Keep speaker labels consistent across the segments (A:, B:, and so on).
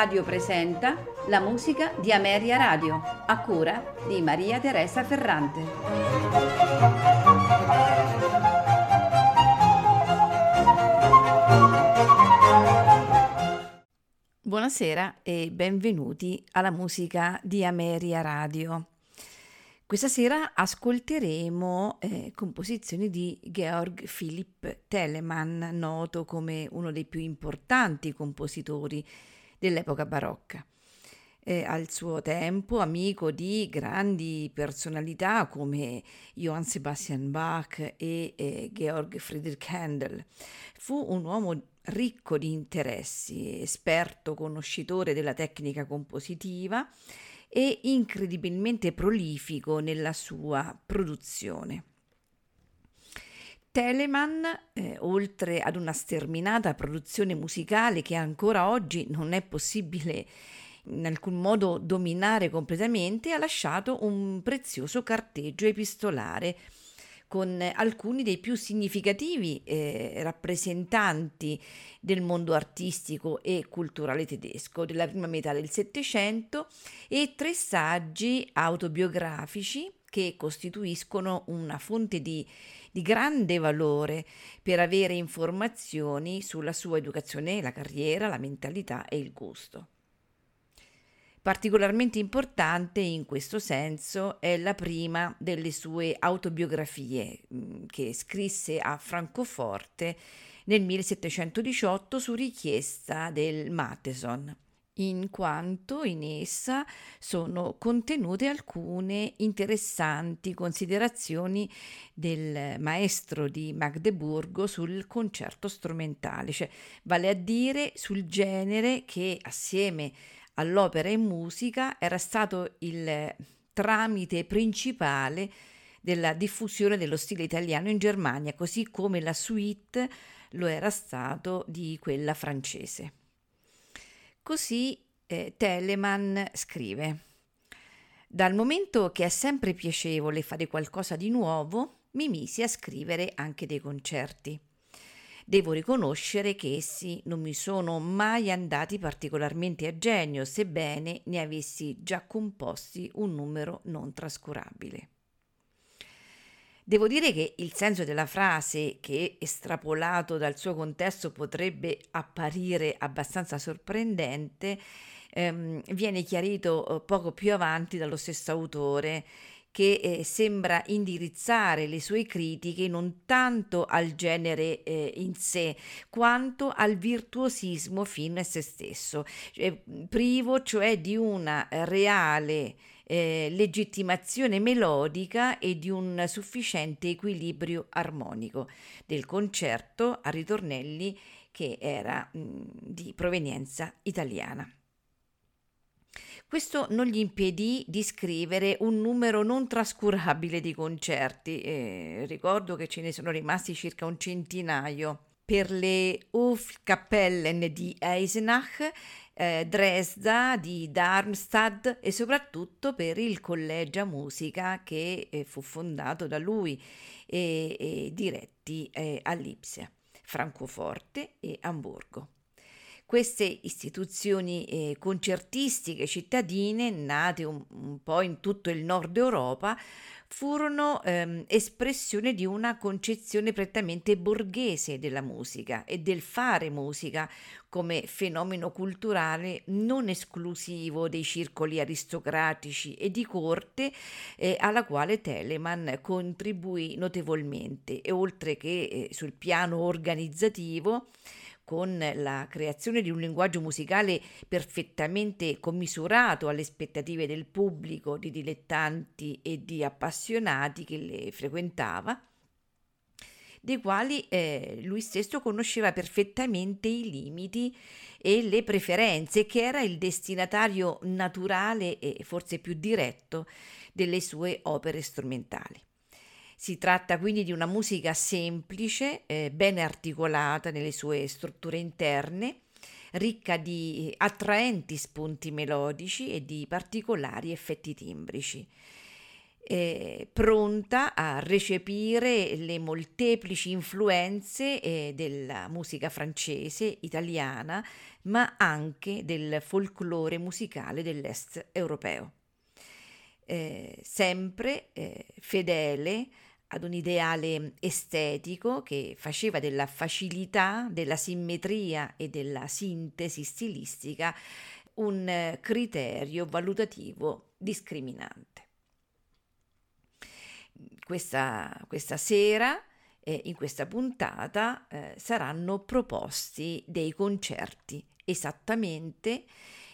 A: Radio presenta la musica di Ameria Radio, a cura di Maria Teresa Ferrante. Buonasera e benvenuti alla musica di Ameria Radio. Questa sera ascolteremo eh, composizioni di Georg Philipp Telemann, noto come uno dei più importanti compositori dell'epoca barocca. Eh, al suo tempo amico di grandi personalità come Johann Sebastian Bach e eh, Georg Friedrich Handel. Fu un uomo ricco di interessi, esperto conoscitore della tecnica compositiva e incredibilmente prolifico nella sua produzione. Telemann, eh, oltre ad una sterminata produzione musicale che ancora oggi non è possibile in alcun modo dominare completamente, ha lasciato un prezioso carteggio epistolare con alcuni dei più significativi eh, rappresentanti del mondo artistico e culturale tedesco della prima metà del Settecento e tre saggi autobiografici che costituiscono una fonte di, di, grande valore per avere informazioni sulla sua educazione, la carriera, la mentalità e il gusto. Particolarmente importante in questo senso è la prima delle sue autobiografie mm, che scrisse a Francoforte nel 1718 su richiesta del Matheson, in quanto in essa sono contenute alcune interessanti considerazioni del maestro di Magdeburgo sul concerto strumentale, cioè vale a dire sul genere che assieme all'opera in musica era stato il tramite principale della diffusione dello stile italiano in Germania, così come la suite lo era stato di quella francese. Così eh, Telemann scrive: Dal momento che è sempre piacevole fare qualcosa di nuovo, mi misi a scrivere anche dei concerti. Devo riconoscere che essi non mi sono mai andati particolarmente a genio, sebbene ne avessi già composti un numero non trascurabile. Devo dire che il senso della frase, che estrapolato dal suo contesto potrebbe apparire abbastanza sorprendente, ehm, viene chiarito eh, poco più avanti dallo stesso autore che eh, sembra indirizzare le sue critiche non tanto al genere eh, in sé, quanto al virtuosismo fino a se stesso, cioè, privo cioè di una reale eh, legittimazione melodica e di un sufficiente equilibrio armonico del concerto a ritornelli che era mh, di provenienza italiana. Questo non gli impedì di scrivere un numero non trascurabile di concerti, eh, ricordo che ce ne sono rimasti circa un centinaio per le Hofkapellen di Eisenach, eh, Dresda, di Darmstadt e soprattutto per il Collegia Musica che eh, fu fondato da lui e, e diretti eh, a Lipsia, Francoforte e Amburgo. Queste istituzioni eh, concertistiche cittadine, nate un, un, po' in tutto il nord Europa, furono ehm, espressione di una concezione prettamente borghese della musica e del fare musica come fenomeno culturale non esclusivo dei circoli aristocratici e di corte eh, alla quale Telemann contribuì notevolmente. E oltre che eh, sul piano organizzativo con la creazione di un linguaggio musicale perfettamente commisurato alle aspettative del pubblico, di dilettanti e di appassionati che le frequentava, dei quali eh, lui stesso conosceva perfettamente i limiti e le preferenze, che era il destinatario naturale e forse più diretto delle sue opere strumentali. Si tratta quindi di una musica semplice, eh, ben articolata nelle sue strutture interne, ricca di attraenti spunti melodici e di particolari effetti timbrici. eh, pronta a recepire le molteplici influenze eh, della musica francese, italiana, ma anche del folklore musicale dell'est europeo. Eh, sempre eh, fedele ad un ideale estetico che faceva della facilità, della simmetria e della sintesi stilistica un eh, criterio valutativo discriminante. Questa, questa sera, eh, in questa puntata, eh, saranno proposti dei concerti esattamente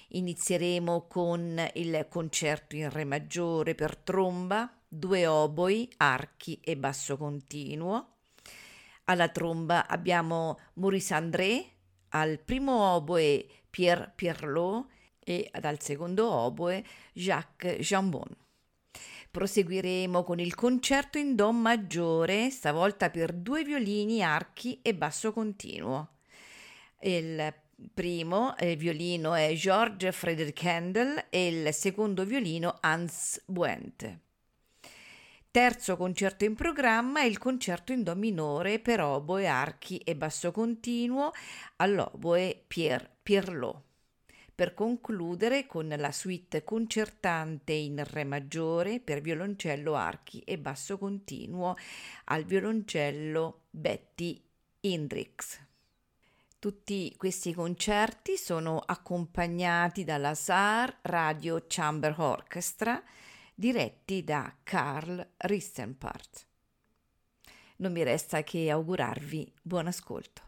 A: Inizieremo con il concerto in Re maggiore per tromba, due oboi, archi e basso continuo. Alla tromba abbiamo Maurice André, al primo oboe Pierre Pierlot e dal secondo oboe Jacques Jambon. Proseguiremo con il concerto in Do maggiore, stavolta per due violini, archi e basso continuo. Il primo eh, violino è George Frederick Handel e il secondo violino Hans Buente. Terzo concerto in programma è il concerto in Do minore per oboe, archi e basso continuo all'oboe Pierre Pierlot. Per concludere con la suite concertante in Re maggiore per violoncello, archi e basso continuo al violoncello Betty Hendricks. Tutti questi concerti sono accompagnati dalla Saar Radio Chamber Orchestra diretti da Karl Ristenpart. Non mi resta che augurarvi buon ascolto.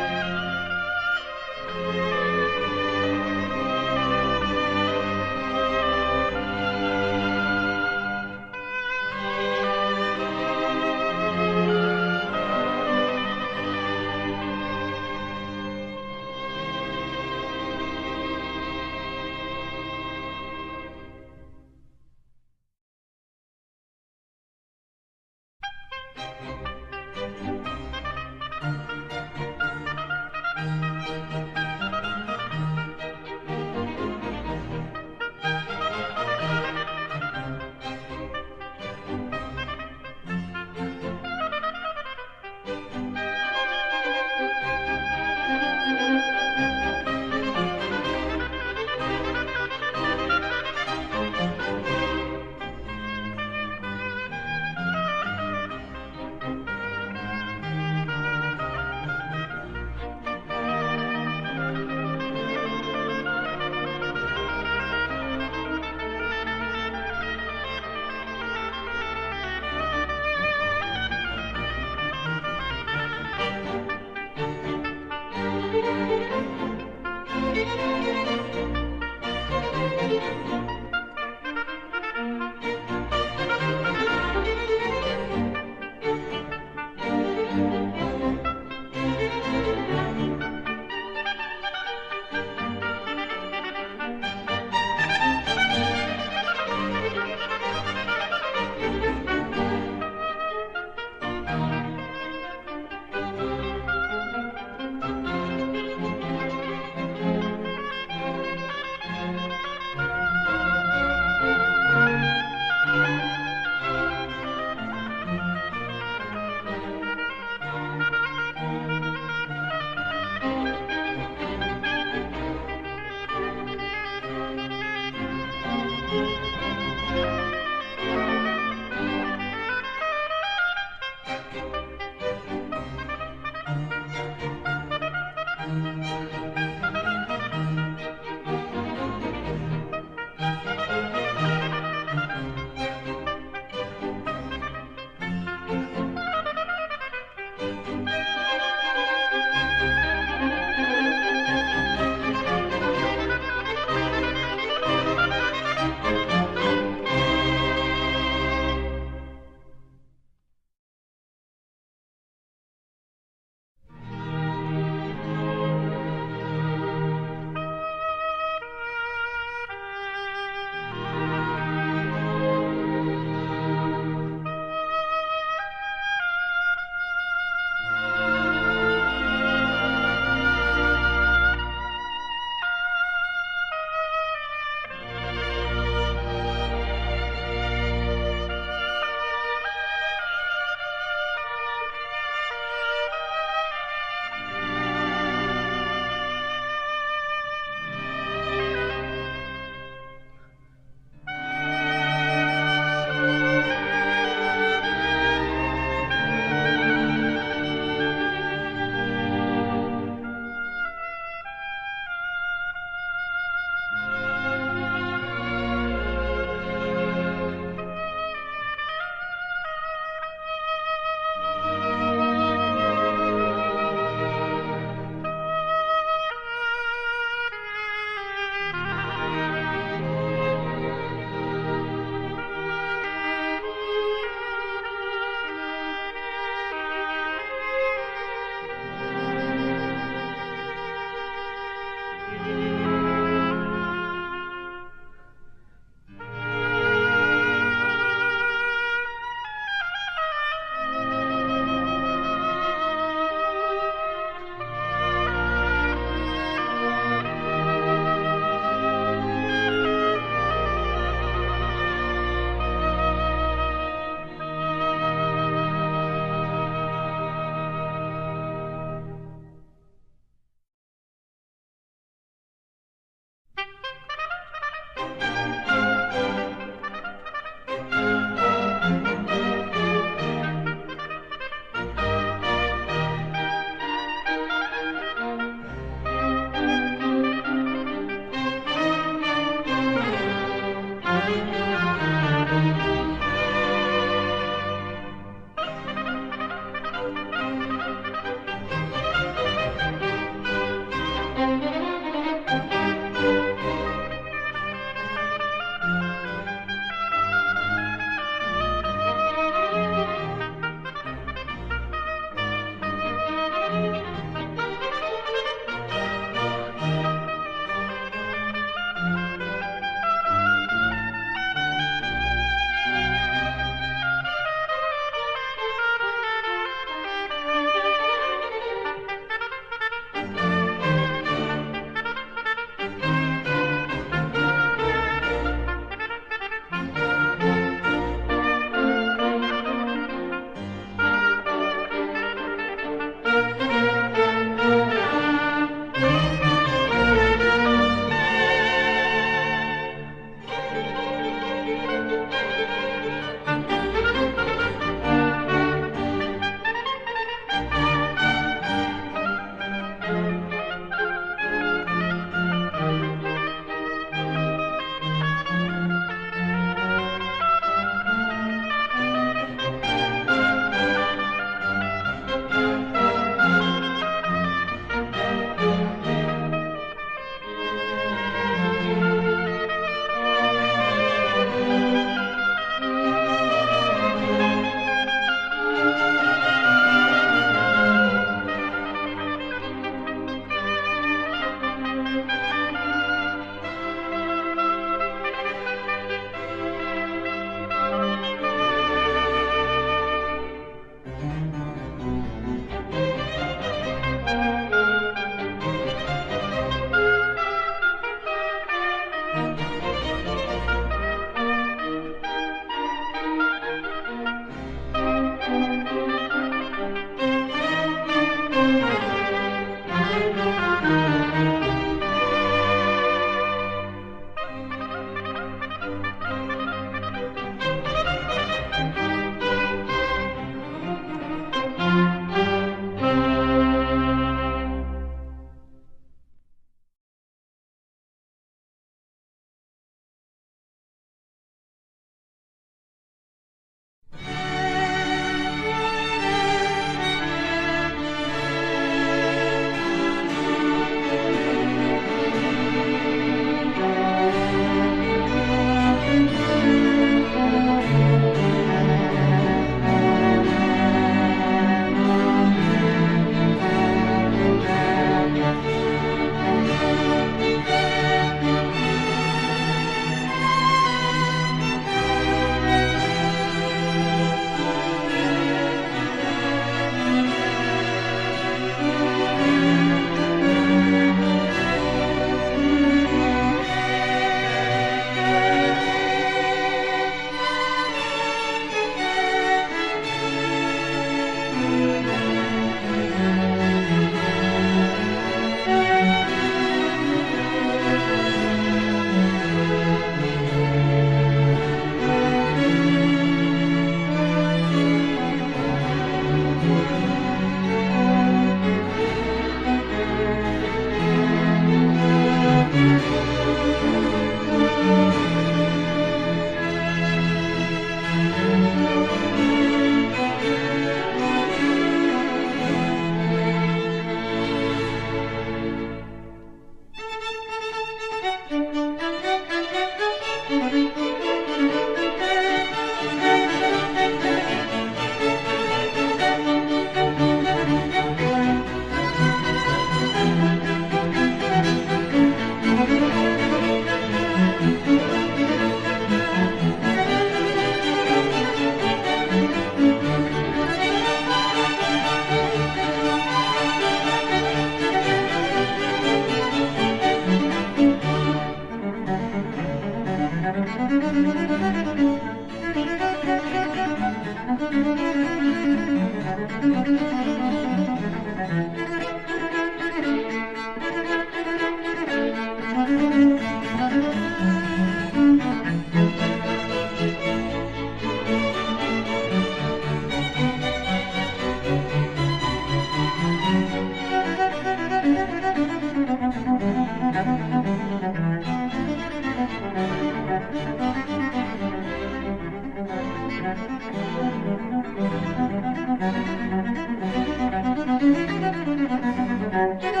B: Hello.